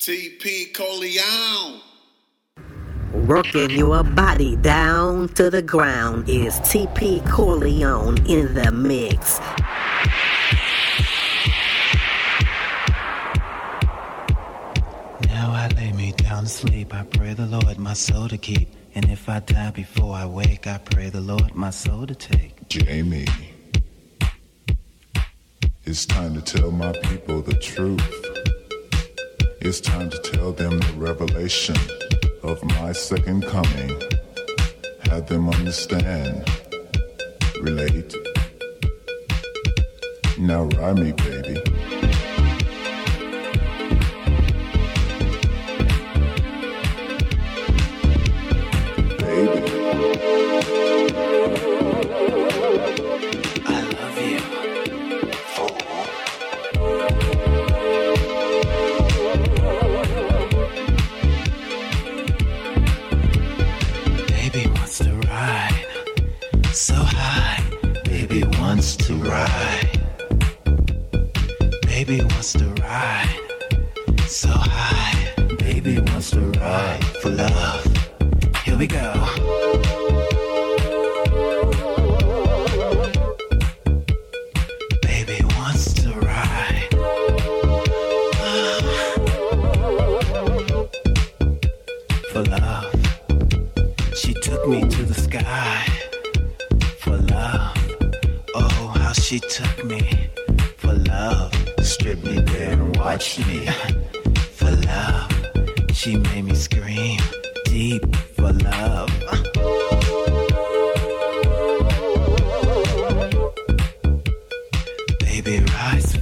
TP Corleone. Working your body down to the ground is TP Corleone in the mix. Now I lay me down to sleep. I pray the Lord my soul to keep. And if I die before I wake, I pray the Lord my soul to take. Jamie, it's time to tell my people the truth. It's time to tell them the revelation of my second coming. Have them understand, relate. Now ride me, baby.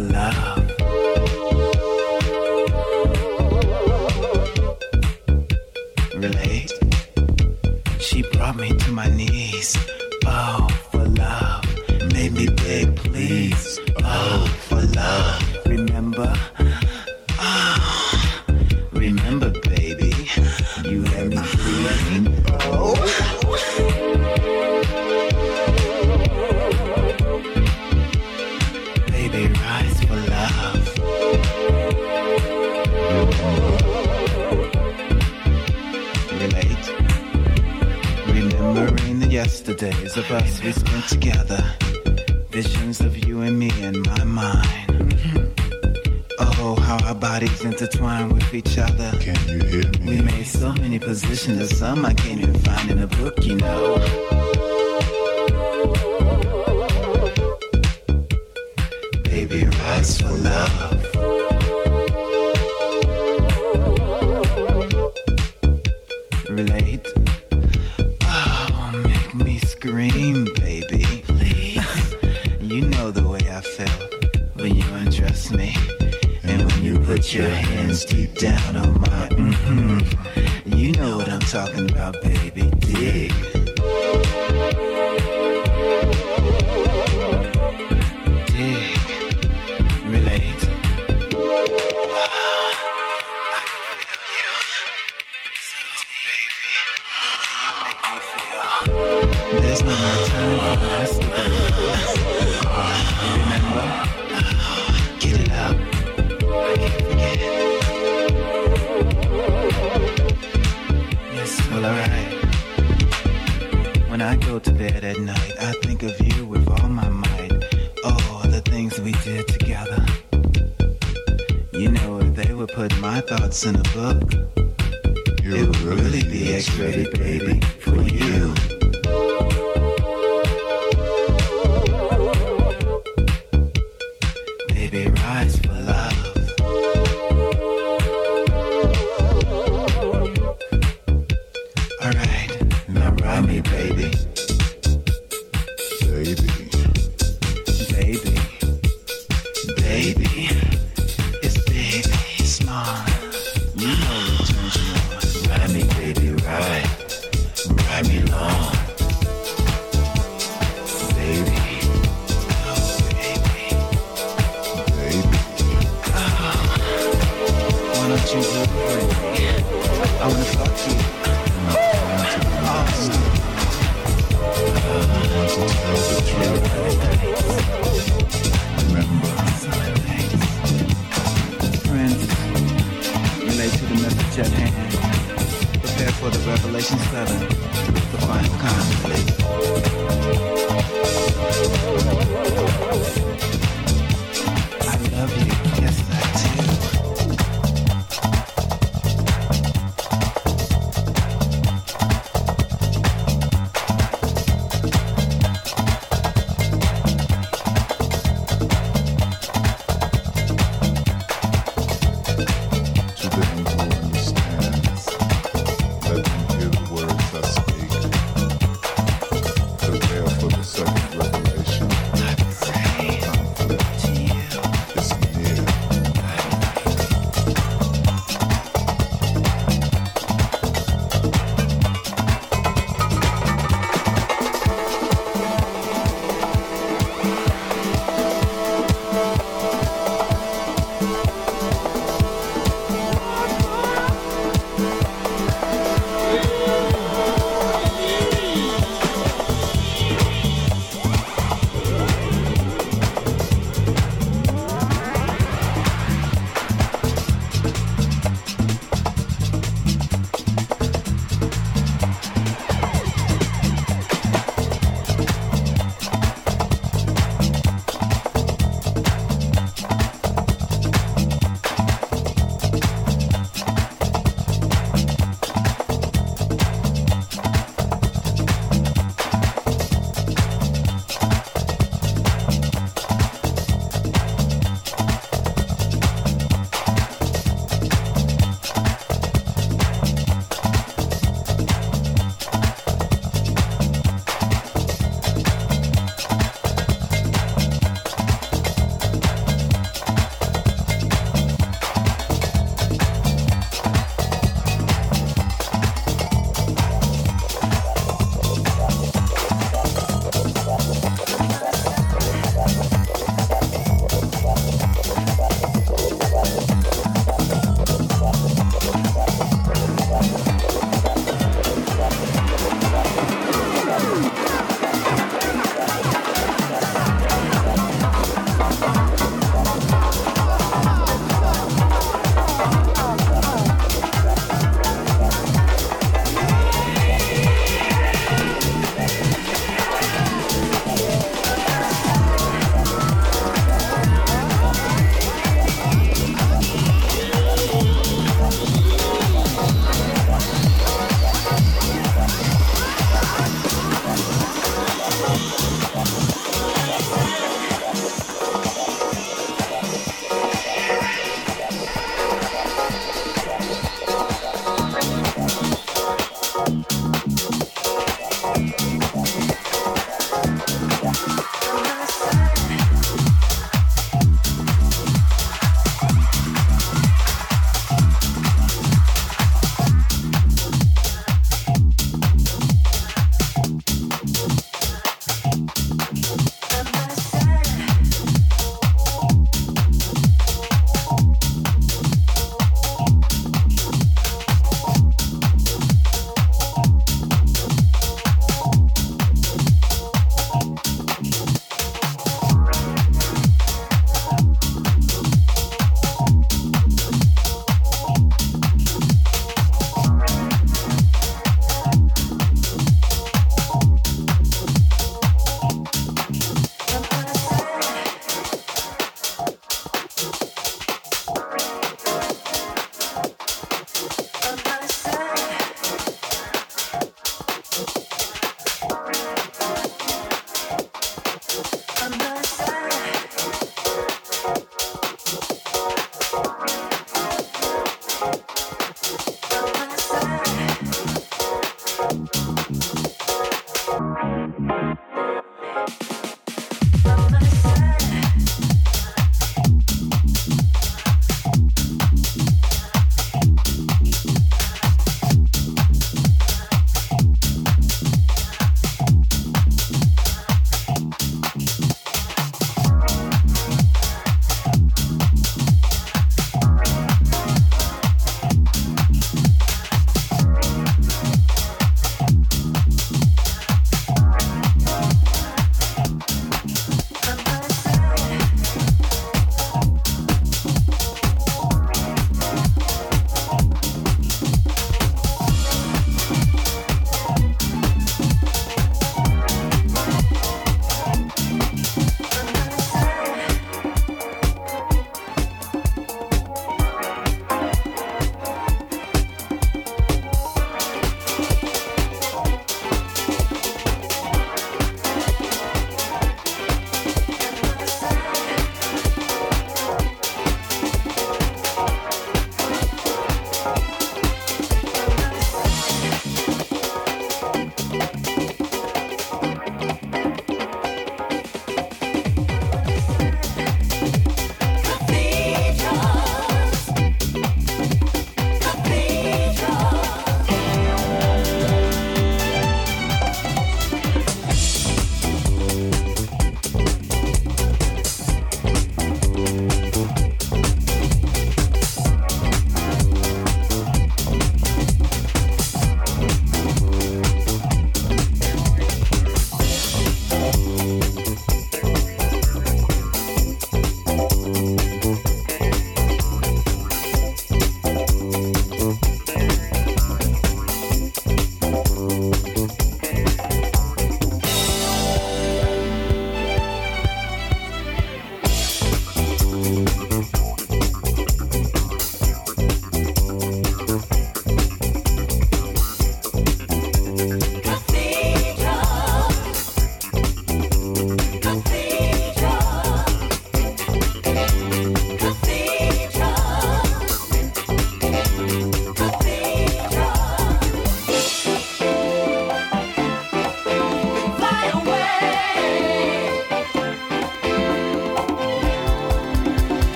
love. bed at night, I think of you with all my might. Oh, the things we did together. You know, if they would put my thoughts in a book, it would really be X-rated, baby.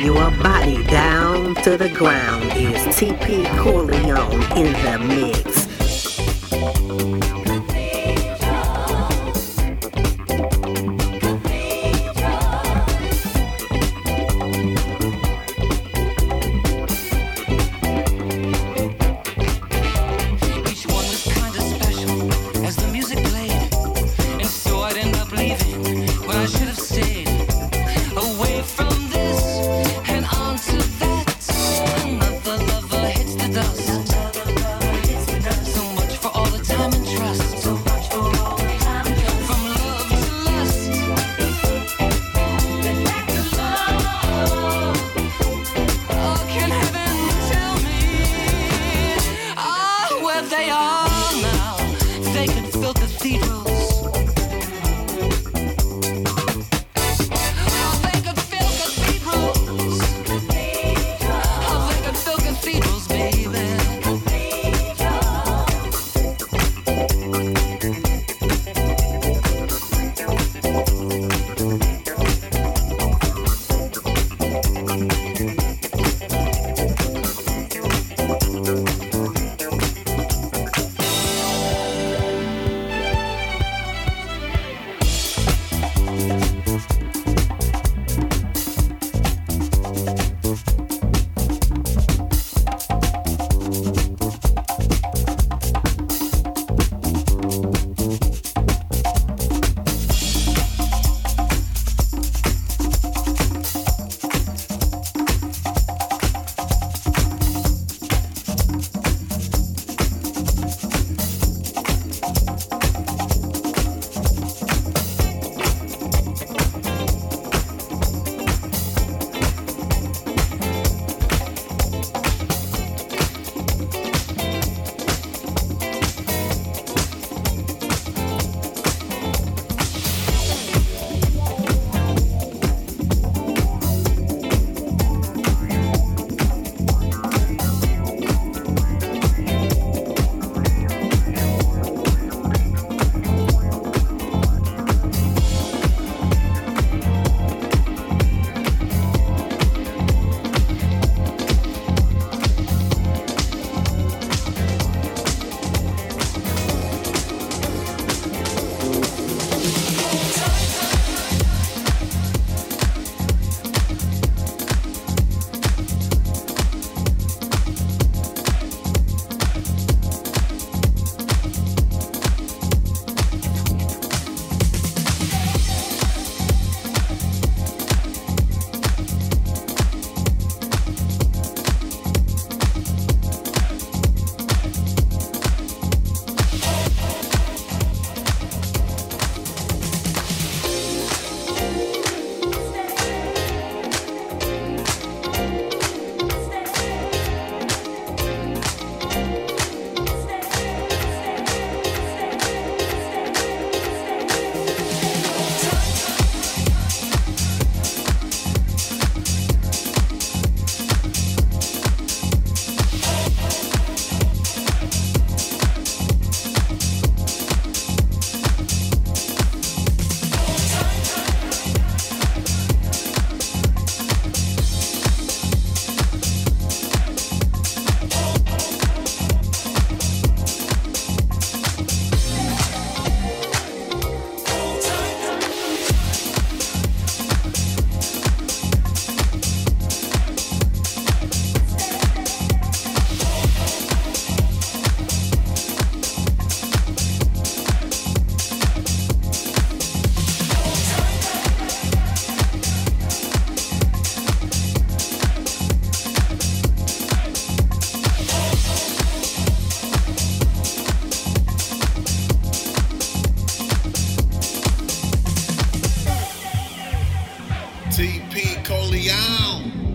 Your body down to the ground is TP Corleone in the mix. TP Corleone.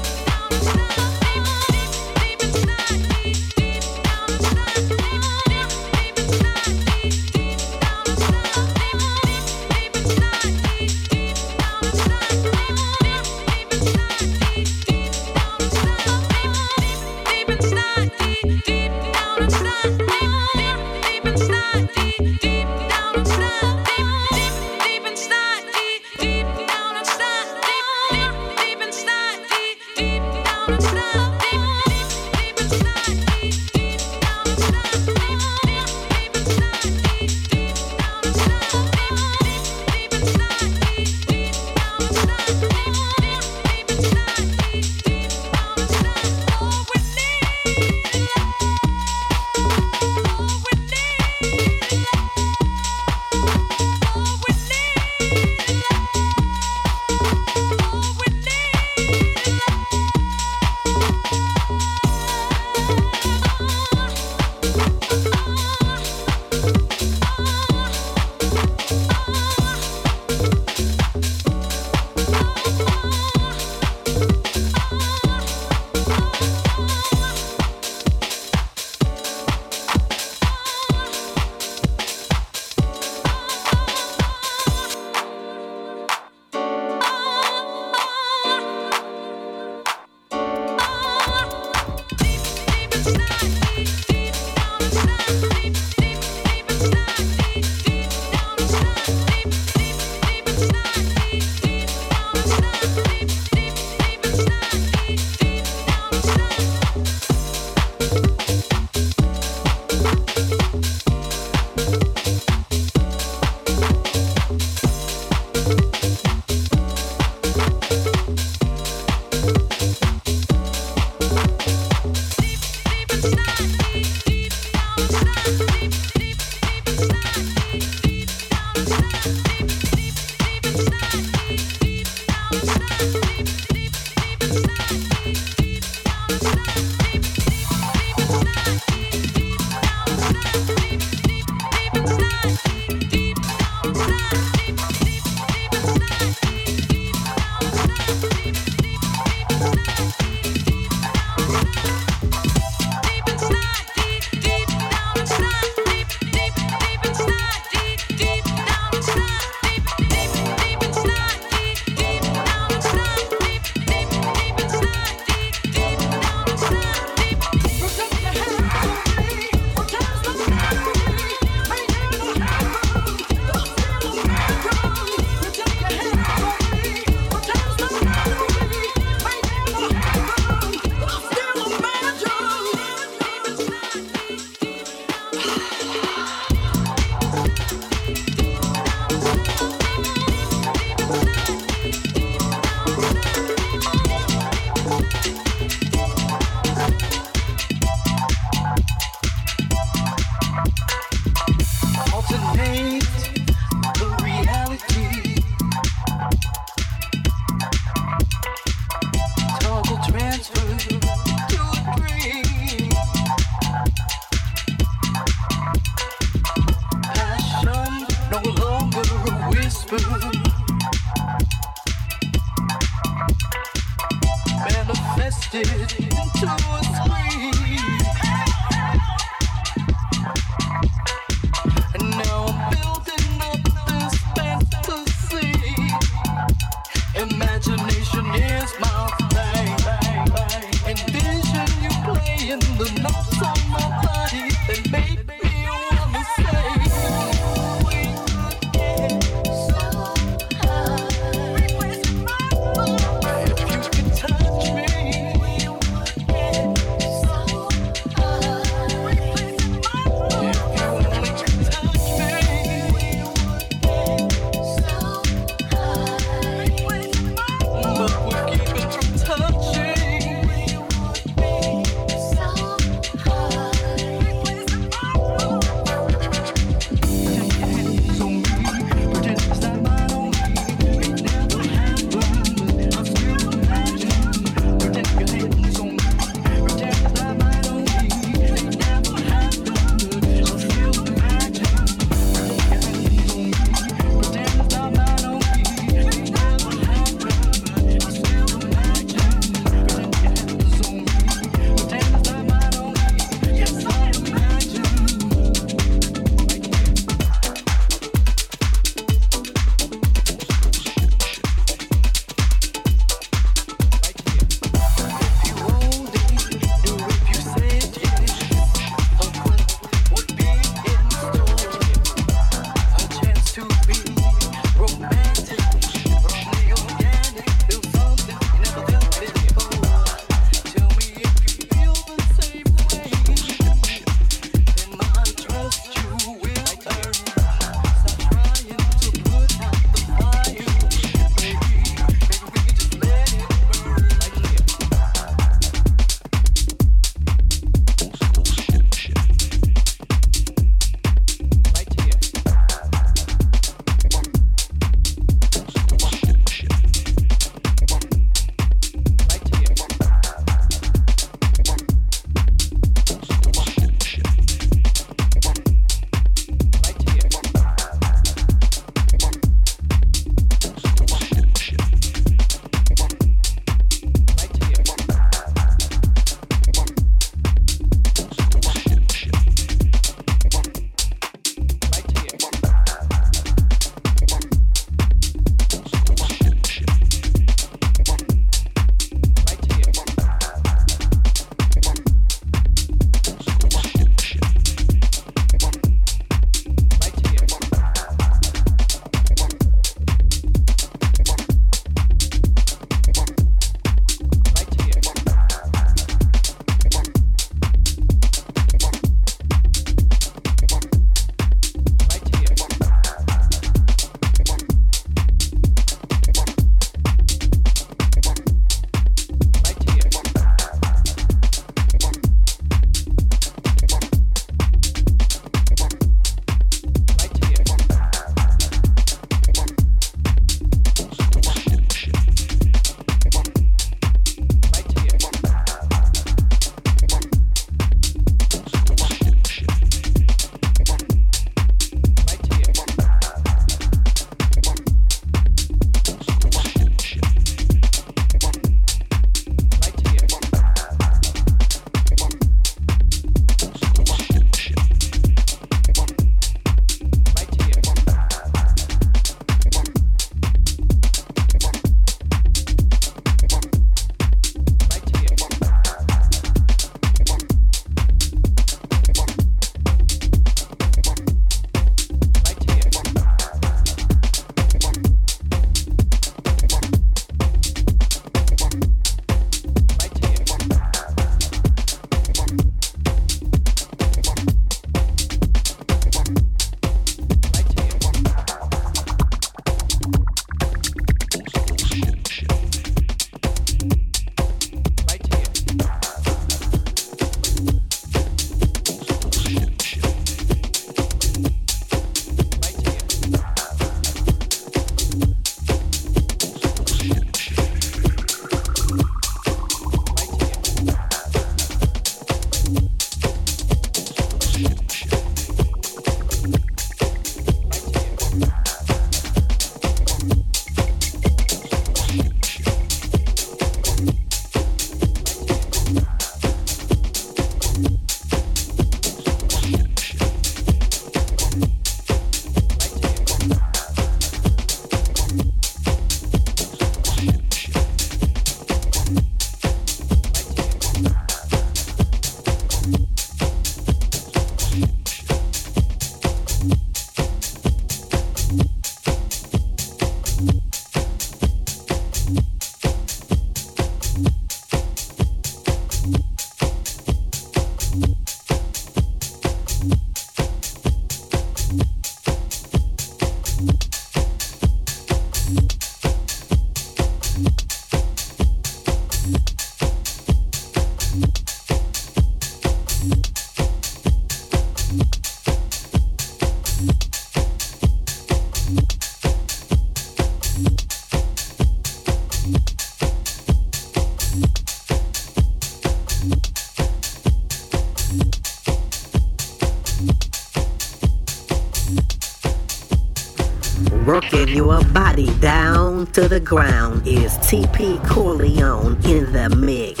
To the ground is TP Corleone in the mix.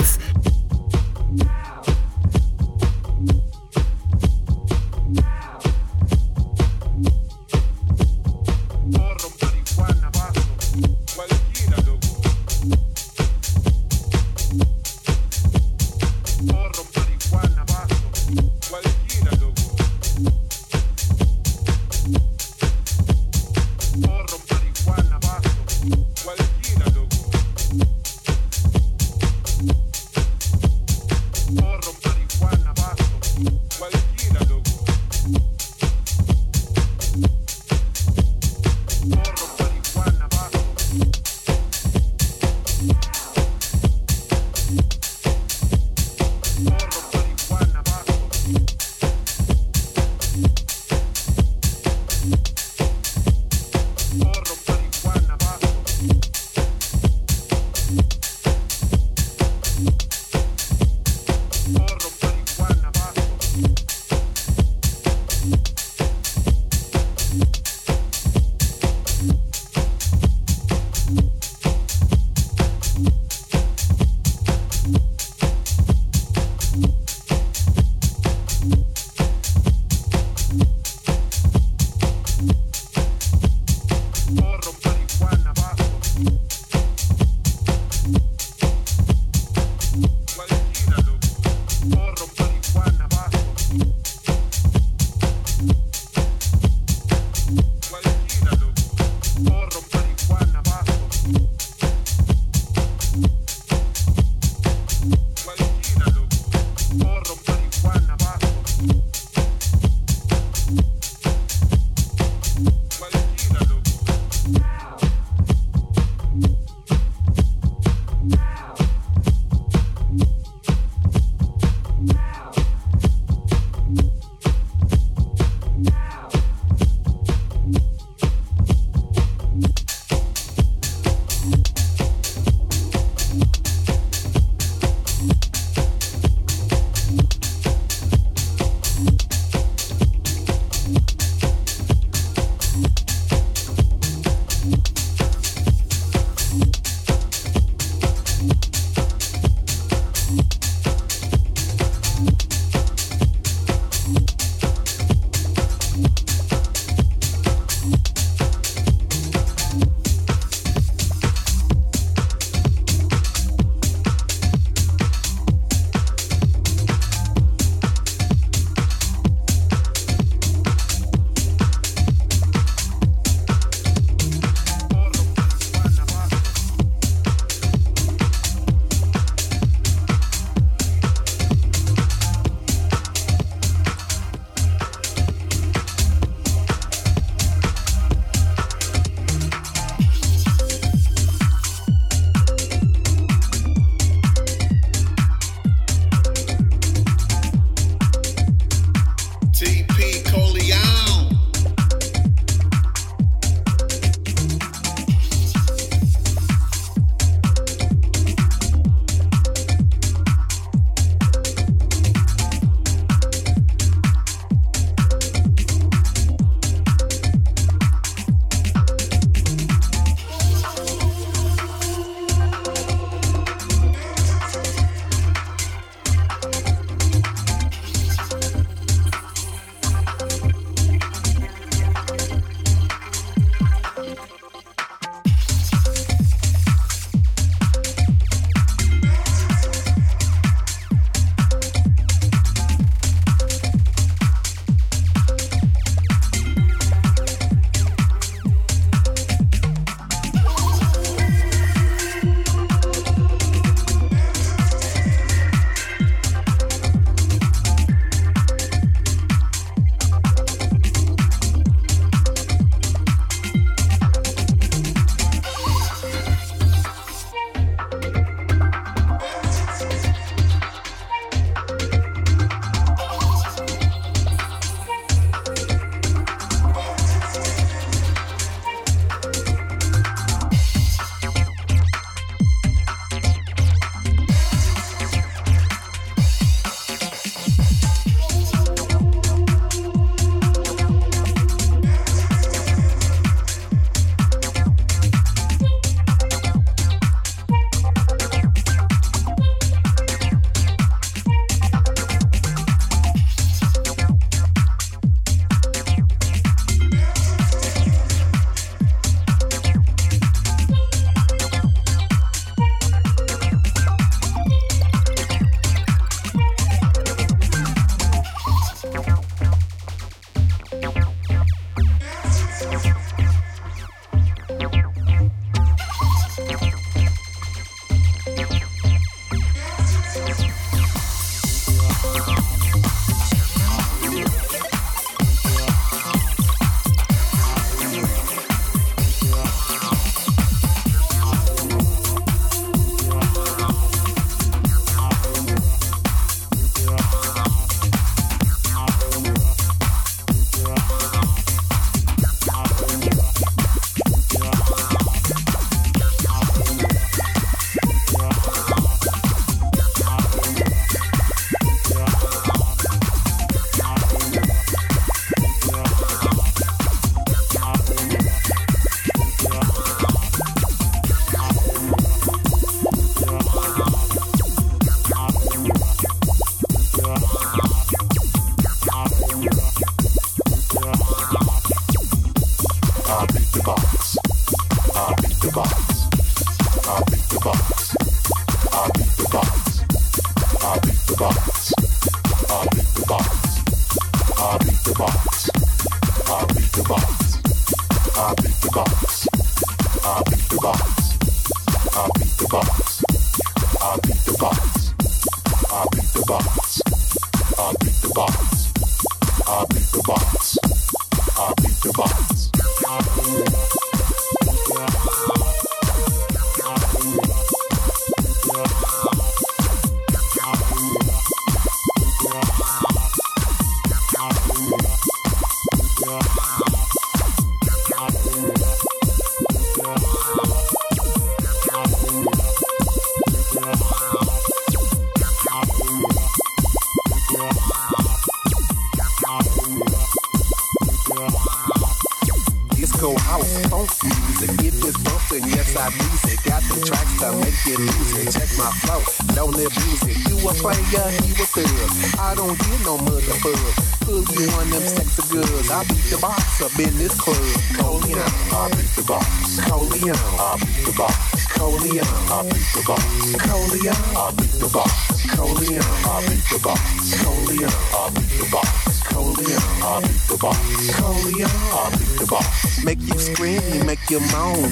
up in this club. Colia, I beat the boss. Colia, I beat the boss. Colia, I beat the boss. Colia, I beat the boss. Colia, I beat the boss. Colia, I beat the boss.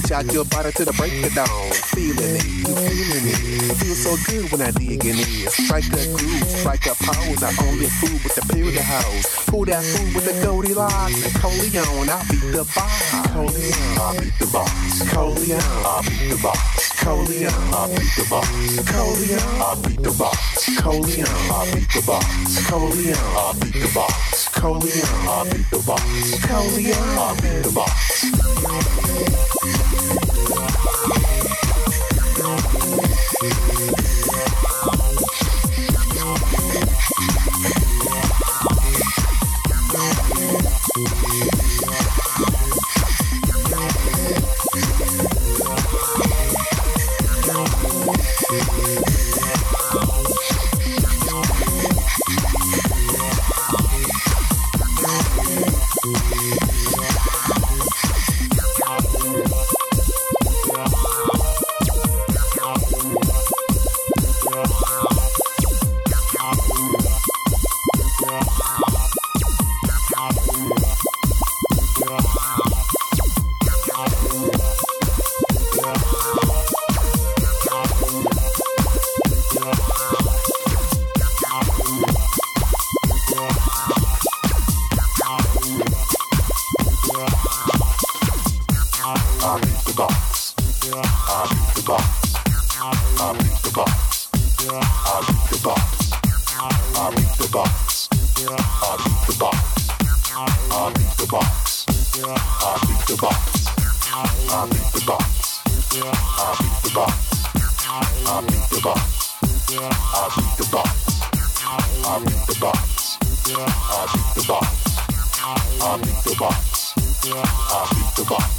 Shot your body to the break of dawn. Feeling it, you feeling it. Feels so good when I dig in it. Strike a groove, strike a pose. I only food with the period house. Who that food with the Goldilocks? Corleone, I beat the boss. Corleone, I beat the boss. Corleone, I beat the boss. Corleone, I beat the boss. Corleone, I beat the boss. Corleone, I beat the boss. Corleone, I beat the boss box. Corleone. I'll be the box. Corleone. I'll be. I'll be the box. box. I beat the box. I beat the box. I beat the box. I beat the box. I beat the box. I beat the box. I beat the box. I beat the box. I beat the box.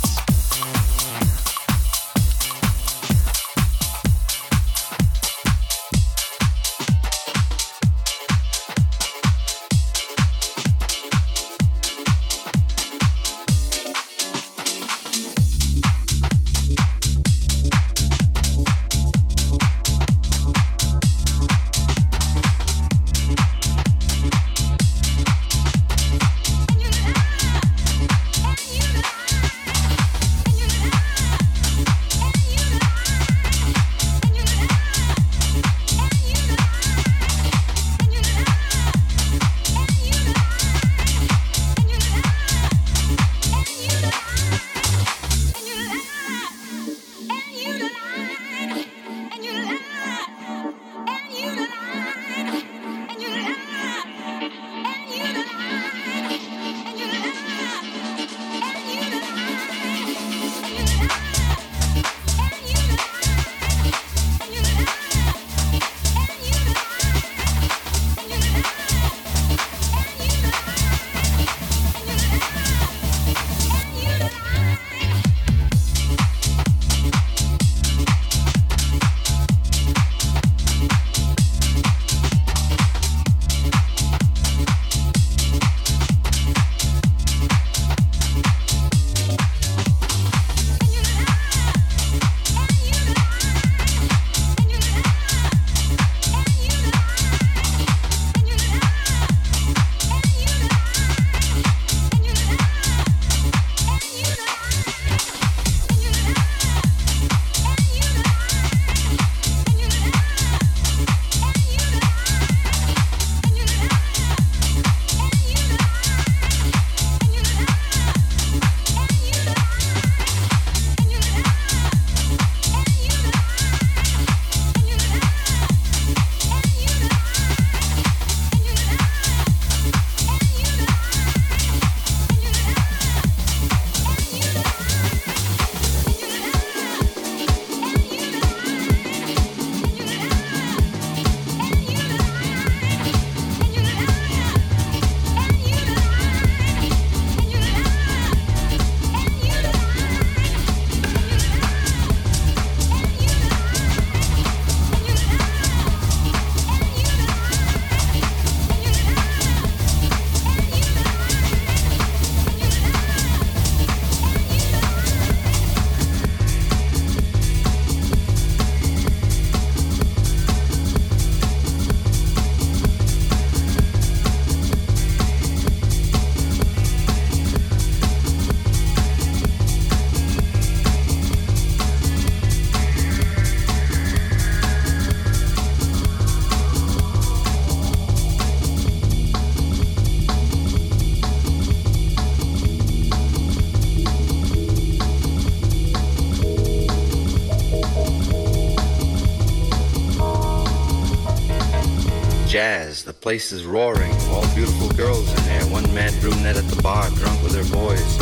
Place is roaring. All beautiful girls in there. One mad brunette at the bar, drunk with her boys.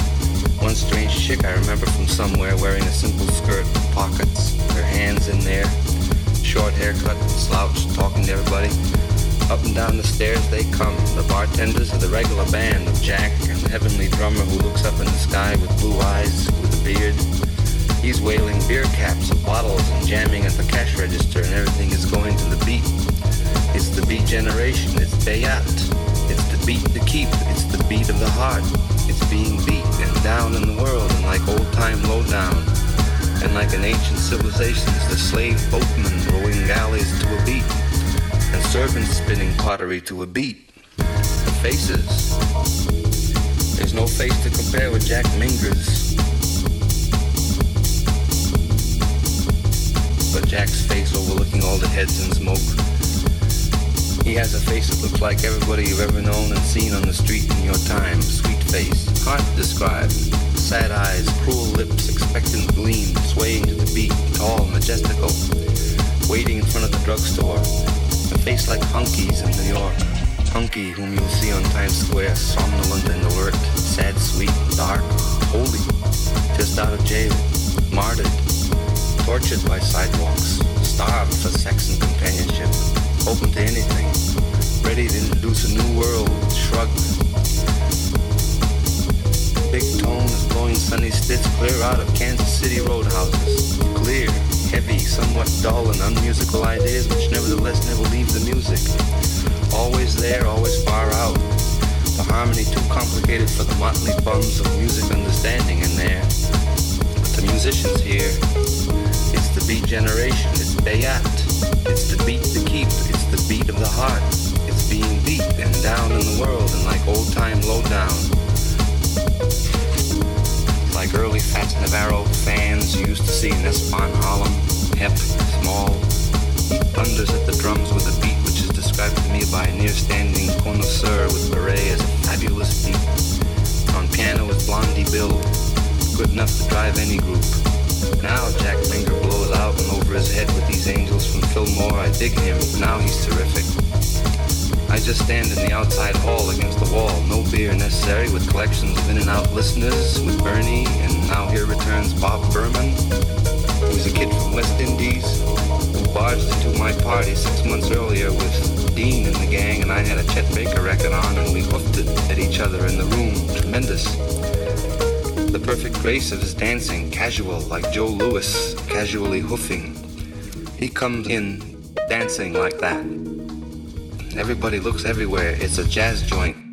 One strange chick I remember from somewhere wearing a simple skirt with pockets. Her hands in there. Short haircut, slouched, talking to everybody. Up and down the stairs they come. The bartenders are the regular band of Jack and the heavenly drummer who looks up in the sky with blue eyes, with a beard. He's wailing beer caps of bottles and jamming at the cash register and everything is going to the beat. It's the beat generation, it's Bayat. It's the beat to keep, it's the beat of the heart. It's being beat and down in the world and like old time lowdown. And like an ancient civilization, it's the slave boatmen rowing galleys to a beat. And servants spinning pottery to a beat. The faces. There's no face to compare with Jack Minger's. But Jack's face overlooking all the heads in smoke. He has a face that looks like everybody you've ever known and seen on the street in your time. Sweet face, hard to describe. Sad eyes, cruel lips, expectant gleam, swaying to the beat, tall, majestical, waiting in front of the drugstore. A face like Hunky's in New York. Hunky, whom you'll see on Times Square, somnolent and alert, sad, sweet, dark, holy, just out of jail, martyred, tortured by sidewalks, starved for sex and companionship, open to anything, ready to introduce a new world, shrug. Big tone is blowing Sonny Stitts clear out of Kansas City roadhouses. Clear, heavy, somewhat dull and unmusical ideas which nevertheless never leave the music. Always there, always far out. The harmony too complicated for the motley bums of music understanding in there. But the musicians here, it's the beat generation, it's Bayat. Navarro fans used to see in Espan Harlem, hep, small. He thunders at the drums with a beat which is described to me by a near-standing connoisseur with beret as a fabulous beat. On piano is Blondie Bill, good enough to drive any group. Now Jack Finger blows out and over his head with these angels from Fillmore. I dig him. Now he's terrific. I just stand in the outside hall against the wall. No beer necessary with collections of in and out listeners with Bernie. Now here returns Bob Berman, who's a kid from West Indies who barged into my party six months earlier with Dean and the gang. And I had a Chet Baker record on and we hoofed it at each other in the room. Tremendous. The perfect grace of his dancing, casual like Joe Louis, casually hoofing. He comes in dancing like that. Everybody looks everywhere. It's a jazz joint.